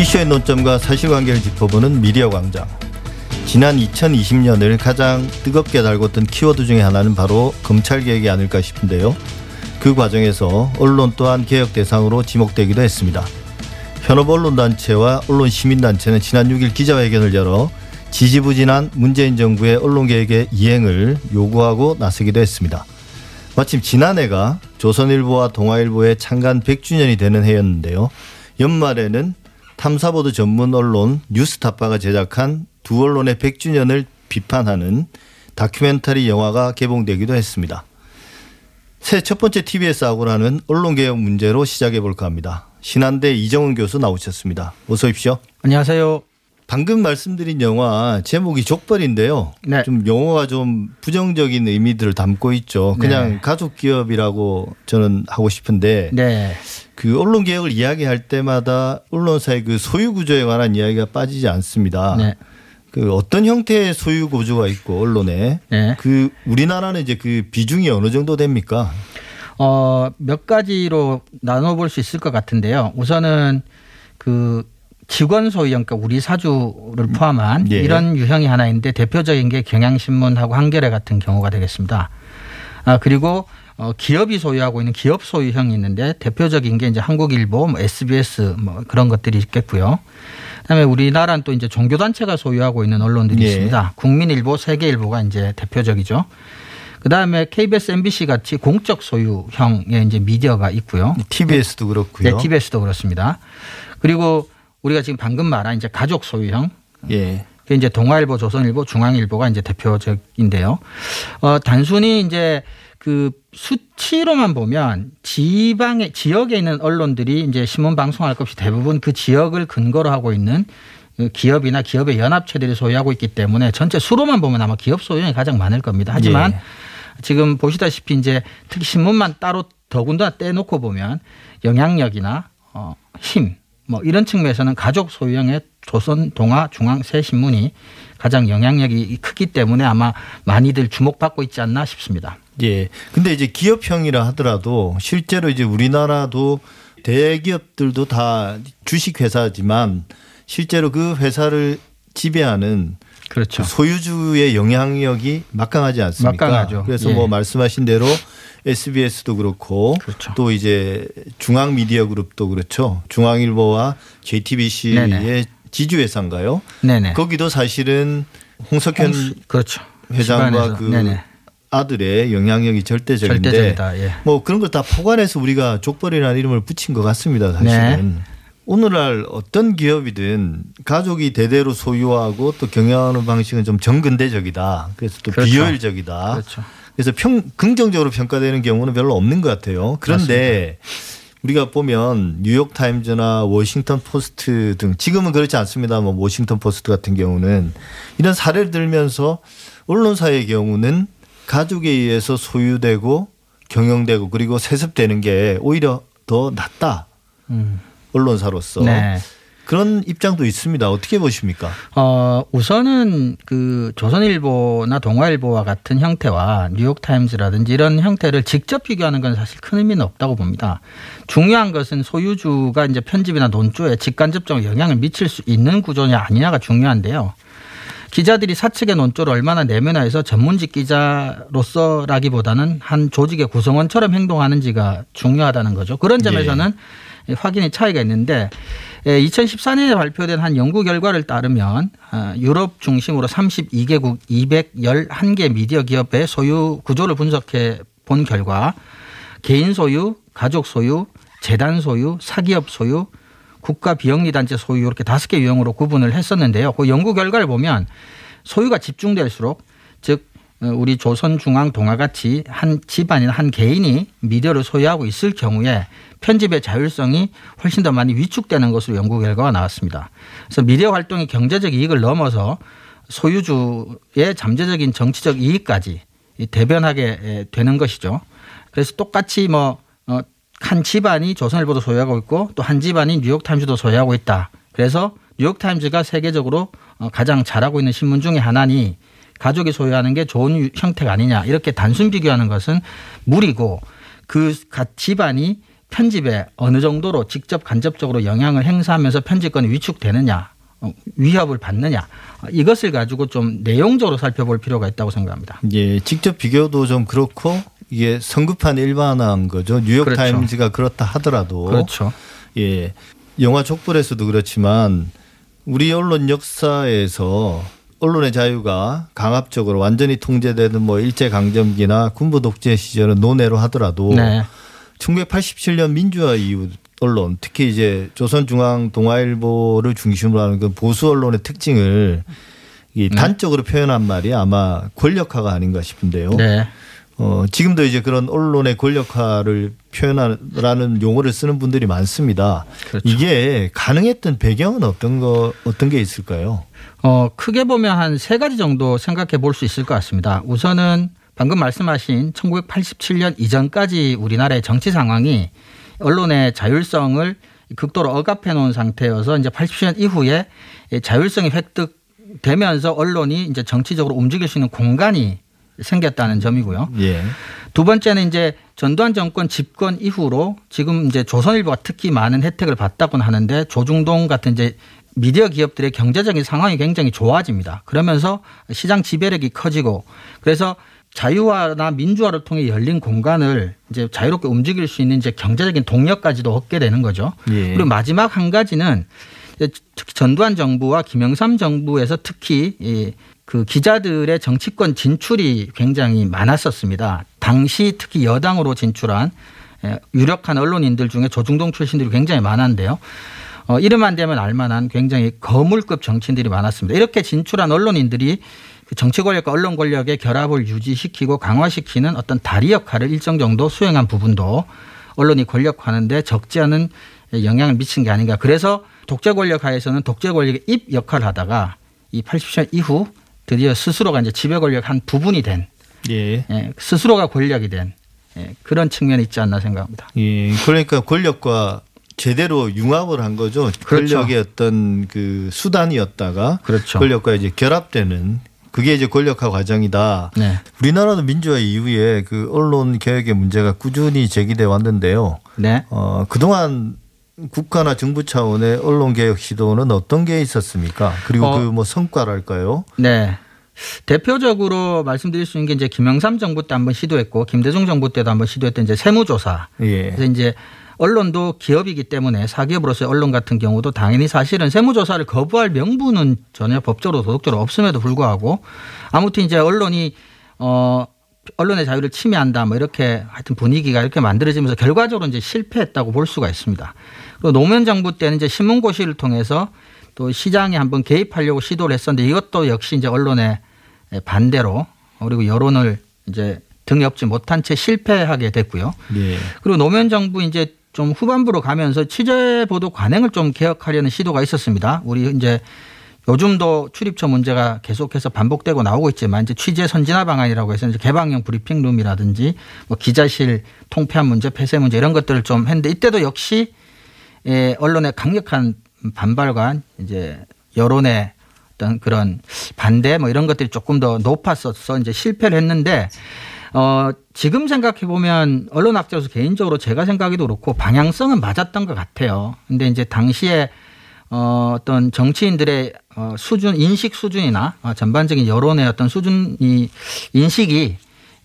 이슈의 논점과 사실관계를 짚어보는 미디어 광장. 지난 2020년을 가장 뜨겁게 달궜던 키워드 중에 하나는 바로 검찰 개혁이 아닐까 싶은데요. 그 과정에서 언론 또한 개혁 대상으로 지목되기도 했습니다. 현업 언론단체와 언론시민단체는 지난 6일 기자회견을 열어 지지부진한 문재인 정부의 언론개혁의 이행을 요구하고 나서기도 했습니다. 마침 지난해가 조선일보와 동아일보의 창간 100주년이 되는 해였는데요. 연말에는 탐사보도 전문 언론 뉴스타파가 제작한 두 언론의 100주년을 비판하는 다큐멘터리 영화가 개봉되기도 했습니다. 새 첫 번째 TBS 아고라는 언론개혁 문제로 시작해 볼까 합니다. 신한대 이정훈 교수 나오셨습니다. 어서 오십시오. 안녕하세요. 방금 말씀드린 영화 제목이 족벌인데요. 네. 좀 용어가 좀 부정적인 의미들을 담고 있죠. 그냥 네. 가족 기업이라고 저는 하고 싶은데 네. 그 언론 개혁을 이야기할 때마다 언론사의 그 소유 구조에 관한 이야기가 빠지지 않습니다. 네. 그 어떤 형태의 소유 구조가 있고 언론에 네. 그 우리나라는 이제 그 비중이 어느 정도 됩니까? 어, 몇 가지로 나눠 볼 수 있을 것 같은데요. 우선은 그 직원 소유형, 그러니까 우리 사주를 포함한 예. 이런 유형이 하나 있는데 대표적인 게 경향신문하고 한겨레 같은 경우가 되겠습니다. 아, 그리고 어, 기업이 소유하고 있는 기업 소유형이 있는데 대표적인 게 이제 한국일보, 뭐 SBS 뭐 그런 것들이 있겠고요. 그다음에 우리나라는 또 이제 종교단체가 소유하고 있는 언론들이 예. 있습니다. 국민일보, 세계일보가 이제 대표적이죠. 그다음에 KBS, MBC 같이 공적 소유형의 이제 미디어가 있고요. TBS도 그렇고요. 네, TBS도 그렇습니다. 그리고 우리가 지금 방금 말한 이제 가족 소유형 예. 그 이제 동아일보, 조선일보, 중앙일보가 이제 대표적인데요. 어, 단순히 이제 그 수치로만 보면 지방의 지역에 있는 언론들이 이제 신문 방송할 것 없이 대부분 그 지역을 근거로 하고 있는 그 기업이나 기업의 연합체들이 소유하고 있기 때문에 전체 수로만 보면 아마 기업 소유형이 가장 많을 겁니다. 하지만 예. 지금 보시다시피 이제 특히 신문만 따로 더군다나 떼놓고 보면 영향력이나 어, 힘, 뭐 이런 측면에서는 가족 소유형의 조선, 동아, 중앙 세 신문이 가장 영향력이 크기 때문에 아마 많이들 주목받고 있지 않나 싶습니다. 예. 근데 이제 기업형이라 하더라도 실제로 이제 우리나라도 대기업들도 다 주식 회사지만 실제로 그 회사를 지배하는 그렇죠. 그 소유주의 영향력이 막강하지 않습니까? 막강하죠. 그래서 예. 뭐 말씀하신 대로 SBS도 그렇고 그렇죠. 또 이제 중앙 미디어 그룹도 그렇죠. 중앙일보와 JTBC의 네네. 지주회사인가요? 네네. 거기도 사실은 홍석현 홍수- 그렇죠. 회장과. 그 네네. 아들의 영향력이 절대적인데 절대적이다. 예. 뭐 그런 걸 다 포괄해서 우리가 족벌이라는 이름을 붙인 것 같습니다. 사실은. 네. 오늘날 어떤 기업이든 가족이 대대로 소유하고 또 경영하는 방식은 좀 정근대적이다. 그래서 또 그렇죠. 비효율적이다. 그렇죠. 그래서 평, 긍정적으로 평가되는 경우는 별로 없는 것 같아요. 그런데 우리가 보면 뉴욕 타임즈나 워싱턴 포스트 등 지금은 그렇지 않습니다. 뭐 워싱턴 포스트 같은 경우는 이런 사례를 들면서 언론사의 경우는 가족에 의해서 소유되고 경영되고 그리고 세습되는 게 오히려 더 낫다. 음. 언론사로서 네. 그런 입장도 있습니다. 어떻게 보십니까? 어, 우선은 그 조선일보나 동아일보와 같은 형태와 뉴욕타임즈라든지 이런 형태를 직접 비교하는 건 사실 큰 의미는 없다고 봅니다. 중요한 것은 소유주가 이제 편집이나 논조에 직간접적으로 영향을 미칠 수 있는 구조냐 아니냐가 중요한데요. 기자들이 사측의 논조를 얼마나 내면화해서 전문직 기자로서라기보다는 한 조직의 구성원처럼 행동하는지가 중요하다는 거죠. 그런 점에서는 확인의 차이가 있는데 2014년에 발표된 한 연구 결과를 따르면 아, 유럽 중심으로 32개국 211개 미디어 기업의 소유 구조를 분석해 본 결과 개인 소유, 가족 소유, 재단 소유, 사기업 소유, 국가 비영리 단체 소유 이렇게 다섯 개 유형으로 구분을 했었는데요. 그 연구 결과를 보면 소유가 집중될수록 즉 어, 우리 조선중앙 동아같이 한 집안이나 한 개인이 미디어를 소유하고 있을 경우에 편집의 자율성이 훨씬 더 많이 위축되는 것으로 연구 결과가 나왔습니다. 그래서 미디어 활동의 경제적 이익을 넘어서 소유주의 잠재적인 정치적 이익까지 이 대변하게 되는 것이죠. 그래서 똑같이 뭐, 어, 한 집안이 조선일보도 소유하고 있고 또 한 집안이 뉴욕타임즈도 소유하고 있다. 그래서 뉴욕타임즈가 세계적으로 어, 가장 잘하고 있는 신문 중에 하나니 가족이 소유하는 게 좋은 유- 형태가 아니냐 이렇게 단순 비교하는 것은 무리고 그각 집안이 편집에 어느 정도로 직접 간접적으로 영향을 행사하면서 편집권이 위축되느냐, 어, 위협을 받느냐 이것을 가지고 좀 내용적으로 살펴볼 필요가 있다고 생각합니다. 예, 직접 비교도 좀 그렇고 이게 성급한 일반화한 거죠. 뉴욕 그렇죠. 타임즈가 그렇다 하더라도 그렇죠. 예, 영화 족불에서도 그렇지만 우리 언론 역사에서 언론의 자유가 강압적으로 완전히 통제되는 뭐 일제 강점기나 군부 독재 시절은 논외로 하더라도 네. 1987년 민주화 이후 언론 특히 이제 조선중앙 동아일보를 중심으로 하는 그 보수 언론의 특징을 이 네. 단적으로 표현한 말이 아마 권력화가 아닌가 싶은데요. 네. 어, 지금도 이제 그런 언론의 권력화를 표현하라는 용어를 쓰는 분들이 많습니다. 그렇죠. 이게 가능했던 배경은 어떤 거 어떤 게 있을까요? 어, 크게 보면 한 세 가지 정도 생각해 볼 수 있을 것 같습니다. 우선은 방금 말씀하신 1987년 이전까지 우리나라의 정치 상황이 언론의 자율성을 극도로 억압해 놓은 상태여서 이제 80년 이후에 자율성이 획득되면서 언론이 이제 정치적으로 움직일 수 있는 공간이 생겼다는 점이고요. 예. 두 번째는 이제 전두환 정권 집권 이후로 지금 이제 조선일보가 특히 많은 혜택을 받다고는 하는데 조중동 같은 이제 미디어 기업들의 경제적인 상황이 굉장히 좋아집니다. 그러면서 시장 지배력이 커지고 그래서 자유화나 민주화를 통해 열린 공간을 이제 자유롭게 움직일 수 있는 이제 경제적인 동력까지도 얻게 되는 거죠. 예. 그리고 마지막 한 가지는 특히 전두환 정부와 김영삼 정부에서 특히 이 그 기자들의 정치권 진출이 굉장히 많았었습니다. 당시 특히 여당으로 진출한 예, 유력한 언론인들 중에 조중동 출신들이 굉장히 많았는데요. 어, 이름만 되면 알만한 굉장히 거물급 정치인들이 많았습니다. 이렇게 진출한 언론인들이 그 정치 권력과 언론 권력의 결합을 유지시키고 강화시키는 어떤 다리 역할을 일정 정도 수행한 부분도 언론이 권력화하는데 적지 않은 영향을 미친 게 아닌가. 그래서 독재 권력 하에서는 독재 권력의 입 역할을 하다가 이 80년 이후 드디어 스스로가 이제 지배 권력 한 부분이 된 예. 예, 스스로가 권력이 된 예, 그런 측면이 있지 않나 생각합니다. 예. 그러니까 권력과 제대로 융합을 한 거죠. 그렇죠. 권력의 어떤 그 수단이었다가 그렇죠. 권력과 이제 결합되는 그게 이제 권력화 과정이다. 네. 우리나라도 민주화 이후에 그 언론 개혁의 문제가 꾸준히 제기돼 왔는데요. 네. 어, 그동안 국가나 정부 차원의 언론 개혁 시도는 어떤 게 있었습니까? 그리고 어. 그뭐 성과랄까요? 네. 대표적으로 말씀드릴 수 있는 게 이제 김영삼 정부 때 한번 시도했고 김대중 정부 때도 한번 시도했던 이제 세무조사. 예. 그래서 이제 언론도 기업이기 때문에 사기업으로서의 언론 같은 경우도 당연히 사실은 세무조사를 거부할 명분은 전혀 법적으로 도덕적으로 없음에도 불구하고 아무튼 이제 언론이 어 언론의 자유를 침해한다 뭐 이렇게 하여튼 분위기가 이렇게 만들어지면서 결과적으로 이제 실패했다고 볼 수가 있습니다. 그리고 노무현 정부 때는 이제 신문고시를 통해서 또 시장에 한번 개입하려고 시도를 했었는데 이것도 역시 이제 언론의 반대로 그리고 여론을 이제 등에 업지 못한 채 실패하게 됐고요. 예. 그리고 노무현 정부 이제 좀 후반부로 가면서 취재 보도 관행을 좀 개혁하려는 시도가 있었습니다. 우리 이제 요즘도 출입처 문제가 계속해서 반복되고 나오고 있지만 이제 취재 선진화 방안이라고 해서 이제 개방형 브리핑룸이라든지 뭐 기자실 통폐합 문제, 폐쇄 문제 이런 것들을 좀 했는데 이때도 역시 예, 언론의 강력한 반발과 이제 여론의 어떤 그런 반대 뭐 이런 것들이 조금 더 높았어서 이제 실패를 했는데 어, 지금 생각해 보면 언론 학자로서 개인적으로 제가 생각해도 그렇고 방향성은 맞았던 것 같아요. 근데 이제 당시에 어, 어떤 정치인들의 어, 수준, 인식 수준이나 어, 전반적인 여론의 어떤 수준이 인식이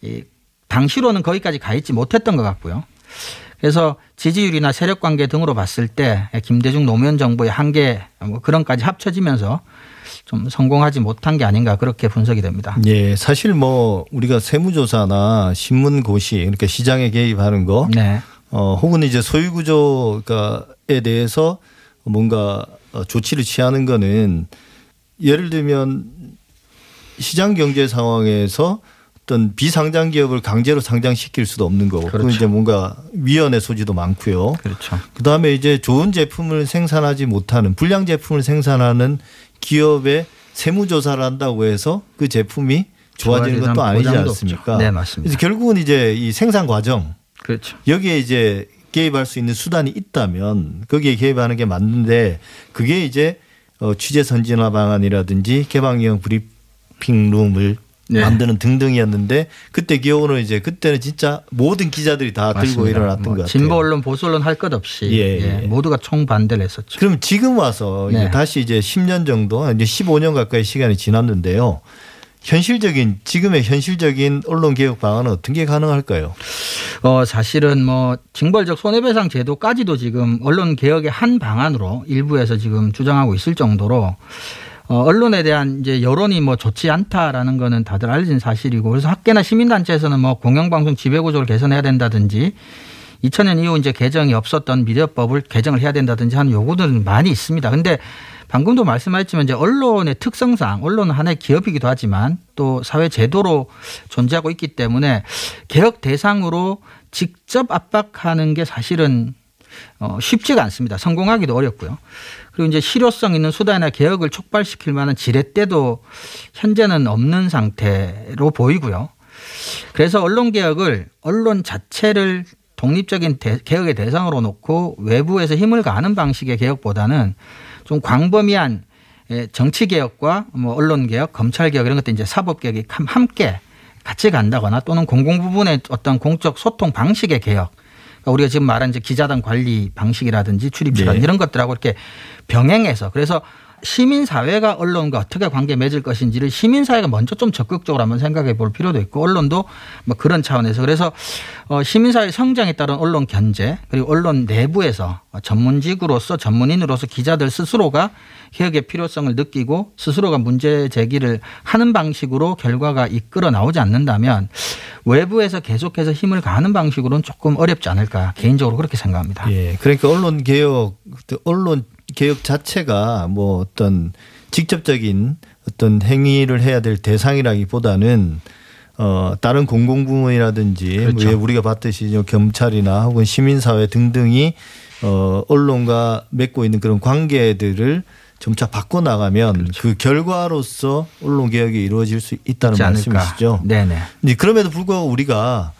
이, 당시로는 거기까지 가 있지 못했던 것 같고요. 그래서 지지율이나 세력 관계 등으로 봤을 때 김대중 노무현 정부의 한계 뭐 그런까지 합쳐지면서 좀 성공하지 못한 게 아닌가 그렇게 분석이 됩니다. 예. 사실 뭐 우리가 세무조사나 신문고시 그러니까 시장에 개입하는 거 네. 어, 혹은 이제 소유구조에 대해서 뭔가 어, 조치를 취하는 거는 예를 들면 시장 경제 상황에서 어떤 비상장 기업을 강제로 상장시킬 수도 없는 거고 그렇죠. 이제 뭔가 위헌의 소지도 많고요. 그렇죠. 그다음에 이제 좋은 제품을 생산하지 못하는 불량 제품을 생산하는 기업에 세무 조사를 한다고 해서 그 제품이 좋아지는 것도 아니지 않습니까? 없죠. 네, 맞습니다. 결국은 이제 이 생산 과정 그렇죠. 여기에 이제 개입할 수 있는 수단이 있다면 거기에 개입하는 게 맞는데 그게 이제 어 취재 선진화 방안이라든지 개방형 브리핑 룸을 네. 만드는 등등이었는데 그때 기억으로 이제 그때는 진짜 모든 기자들이 다 맞습니다. 들고 일어났던 뭐 것 같아요. 진보 언론 보수 언론 할 것 없이 예, 예. 예. 모두가 총반대를 했었죠. 그럼 지금 와서 네. 이제 다시 이제 10년 정도 이제 15년 가까이 시간이 지났는데요. 현실적인 지금의 현실적인 언론 개혁 방안은 어떤 게 가능할까요? 어 사실은 뭐 징벌적 손해배상 제도까지도 지금 언론 개혁의 한 방안으로 일부에서 지금 주장하고 있을 정도로 어, 언론에 대한 이제 여론이 뭐 좋지 않다라는 거는 다들 알려진 사실이고 그래서 학계나 시민단체에서는 뭐 공영방송 지배구조를 개선해야 된다든지 2000년 이후 이제 개정이 없었던 미디어법을 개정을 해야 된다든지 하는 요구들은 많이 있습니다. 근데 방금도 말씀하셨지만 이제 언론의 특성상 언론은 하나의 기업이기도 하지만 또 사회 제도로 존재하고 있기 때문에 개혁 대상으로 직접 압박하는 게 사실은 어, 쉽지가 않습니다. 성공하기도 어렵고요. 그리고 이제 실효성 있는 수단이나 개혁을 촉발시킬 만한 지렛대도 현재는 없는 상태로 보이고요. 그래서 언론 개혁을 언론 자체를 독립적인 대, 개혁의 대상으로 놓고 외부에서 힘을 가하는 방식의 개혁보다는 좀 광범위한 예, 정치 개혁과 뭐 언론 개혁, 검찰 개혁 이런 것들 이제 사법 개혁이 함께 같이 간다거나 또는 공공 부분의 어떤 공적 소통 방식의 개혁 그러니까 우리가 지금 말한 이제 기자단 관리 방식이라든지 출입처라든지 네. 이런 것들하고 이렇게 병행해서 그래서 시민사회가 언론과 어떻게 관계 맺을 것인지를 시민사회가 먼저 좀 적극적으로 한번 생각해 볼 필요도 있고 언론도 뭐 그런 차원에서 그래서 어 시민사회 성장에 따른 언론 견제 그리고 언론 내부에서 전문직으로서 전문인으로서 기자들 스스로가 개혁의 필요성을 느끼고 스스로가 문제 제기를 하는 방식으로 결과가 이끌어 나오지 않는다면 외부에서 계속해서 힘을 가하는 방식으로는 조금 어렵지 않을까 개인적으로 그렇게 생각합니다. 예. 그러니까 언론 개혁, 언론 개혁 자체가 뭐 어떤 직접적인 어떤 행위를 해야 될 대상이라기보다는 어 다른 공공부문이라든지 그렇죠. 뭐 우리가 봤듯이 경찰이나 혹은 시민사회 등등이 어 언론과 맺고 있는 그런 관계들을 점차 바꿔 나가면 그렇죠. 그 결과로서 언론 개혁이 이루어질 수 있다는 말씀이시죠. 네네. 그럼에도 불구하고 우리가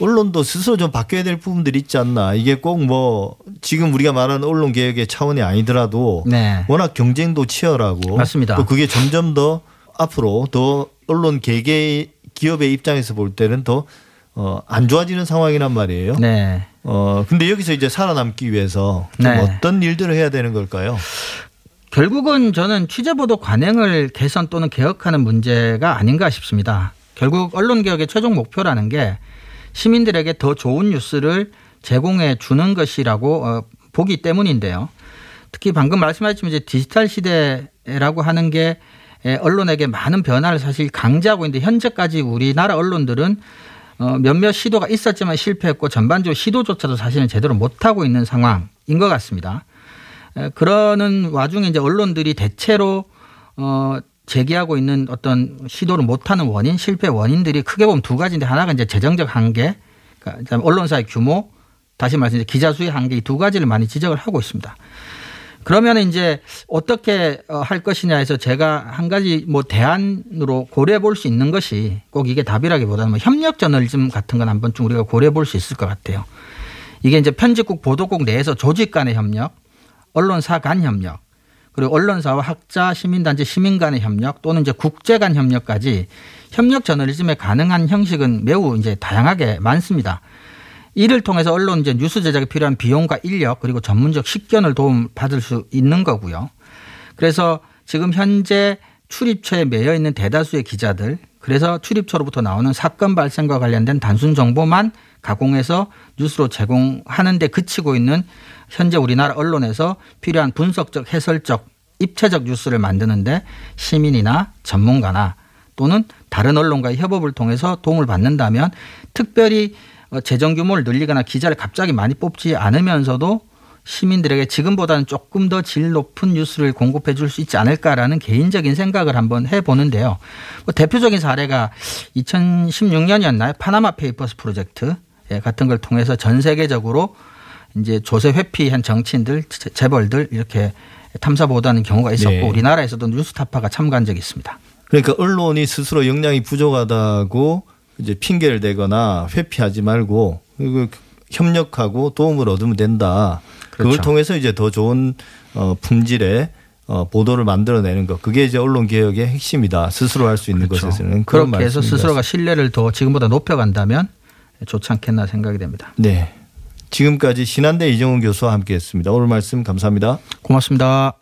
언론도 스스로 좀 바뀌어야 될 부분들이 있지 않나. 이게 꼭 뭐 지금 우리가 말하는 언론 개혁의 차원이 아니더라도 네. 워낙 경쟁도 치열하고 맞습니다. 또 그게 점점 더 앞으로 더 언론 개개 기업의 입장에서 볼 때는 더 어, 안 좋아지는 상황이란 말이에요. 네. 어, 근데 여기서 이제 살아남기 위해서 네. 어떤 일들을 해야 되는 걸까요? 결국은 저는 취재보도 관행을 개선 또는 개혁하는 문제가 아닌가 싶습니다. 결국 언론 개혁의 최종 목표라는 게 시민들에게 더 좋은 뉴스를 제공해 주는 것이라고 어, 보기 때문인데요. 특히 방금 말씀하셨지만 이제 디지털 시대라고 하는 게 언론에게 많은 변화를 사실 강제하고 있는데 현재까지 우리나라 언론들은 어, 몇몇 시도가 있었지만 실패했고 전반적으로 시도조차도 사실은 제대로 못하고 있는 상황인 것 같습니다. 그러는 와중에 이제 언론들이 대체로 어 제기하고 있는 어떤 시도를 못하는 원인, 실패 원인들이 크게 보면 두 가지인데 하나가 이제 재정적 한계, 그러니까 언론사의 규모, 다시 말해서 기자 수의 한계 이 두 가지를 많이 지적을 하고 있습니다. 그러면 이제 어떻게 어, 할 것이냐 해서 제가 한 가지 뭐 대안으로 고려해 볼 수 있는 것이 꼭 이게 답이라기보다는 뭐 협력 저널리즘 같은 건 한번 좀 우리가 고려해 볼 수 있을 것 같아요. 이게 이제 편집국 보도국 내에서 조직 간의 협력, 언론사 간 협력, 그리고 언론사와 학자, 시민단체, 시민 간의 협력 또는 이제 국제 간 협력까지 협력 저널리즘에 가능한 형식은 매우 이제 다양하게 많습니다. 이를 통해서 언론 이제 뉴스 제작에 필요한 비용과 인력 그리고 전문적 식견을 도움 받을 수 있는 거고요. 그래서 지금 현재 출입처에 매여 있는 대다수의 기자들 그래서 출입처로부터 나오는 사건 발생과 관련된 단순 정보만 가공해서 뉴스로 제공하는 데 그치고 있는 현재 우리나라 언론에서 필요한 분석적, 해설적, 입체적 뉴스를 만드는데 시민이나 전문가나 또는 다른 언론과의 협업을 통해서 도움을 받는다면 특별히 어, 재정 규모를 늘리거나 기자를 갑자기 많이 뽑지 않으면서도 시민들에게 지금보다는 조금 더 질 높은 뉴스를 공급해 줄 수 있지 않을까라는 개인적인 생각을 한번 해 보는데요. 뭐 대표적인 사례가 2016년이었나요? 파나마 페이퍼스 프로젝트 예, 같은 걸 통해서 전 세계적으로 이제 조세 회피한 정치인들, 재벌들 이렇게 탐사 보도하는 경우가 있었고 네. 우리나라에서도 뉴스타파가 참가한 적이 있습니다. 그러니까 언론이 스스로 역량이 부족하다고 이제 핑계를 대거나 회피하지 말고 협력하고 도움을 얻으면 된다. 그렇죠. 그걸 통해서 이제 더 좋은 어, 품질의 어, 보도를 만들어내는 것. 그게 이제 언론 개혁의 핵심이다. 스스로 할 수 있는 그렇죠. 것에서는 그렇게 해서 스스로가 신뢰를 더 지금보다 높여간다면 좋지 않겠나 생각이 됩니다. 네. 지금까지 신한대 이정훈 교수와 함께했습니다. 오늘 말씀 감사합니다. 고맙습니다.